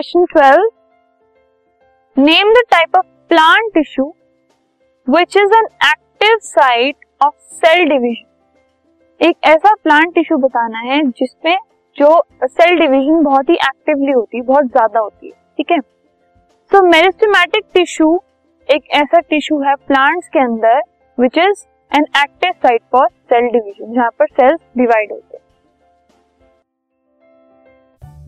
Question twelve name the type of plant tissue which is an active site of cell division एक ऐसा plant tissue बताना है जिसमें जो सेल डिवीज़न बहुत ही एक्टिवली होती है, बहुत ज़्यादा होती है, ठीक है? सो मेरिस्टेमेटिक टिश्यू एक ऐसा टिश्यू है प्लांट्स के अंदर which is an active site for cell division जहाँ पर सेल्स डिवाइड होते हैं।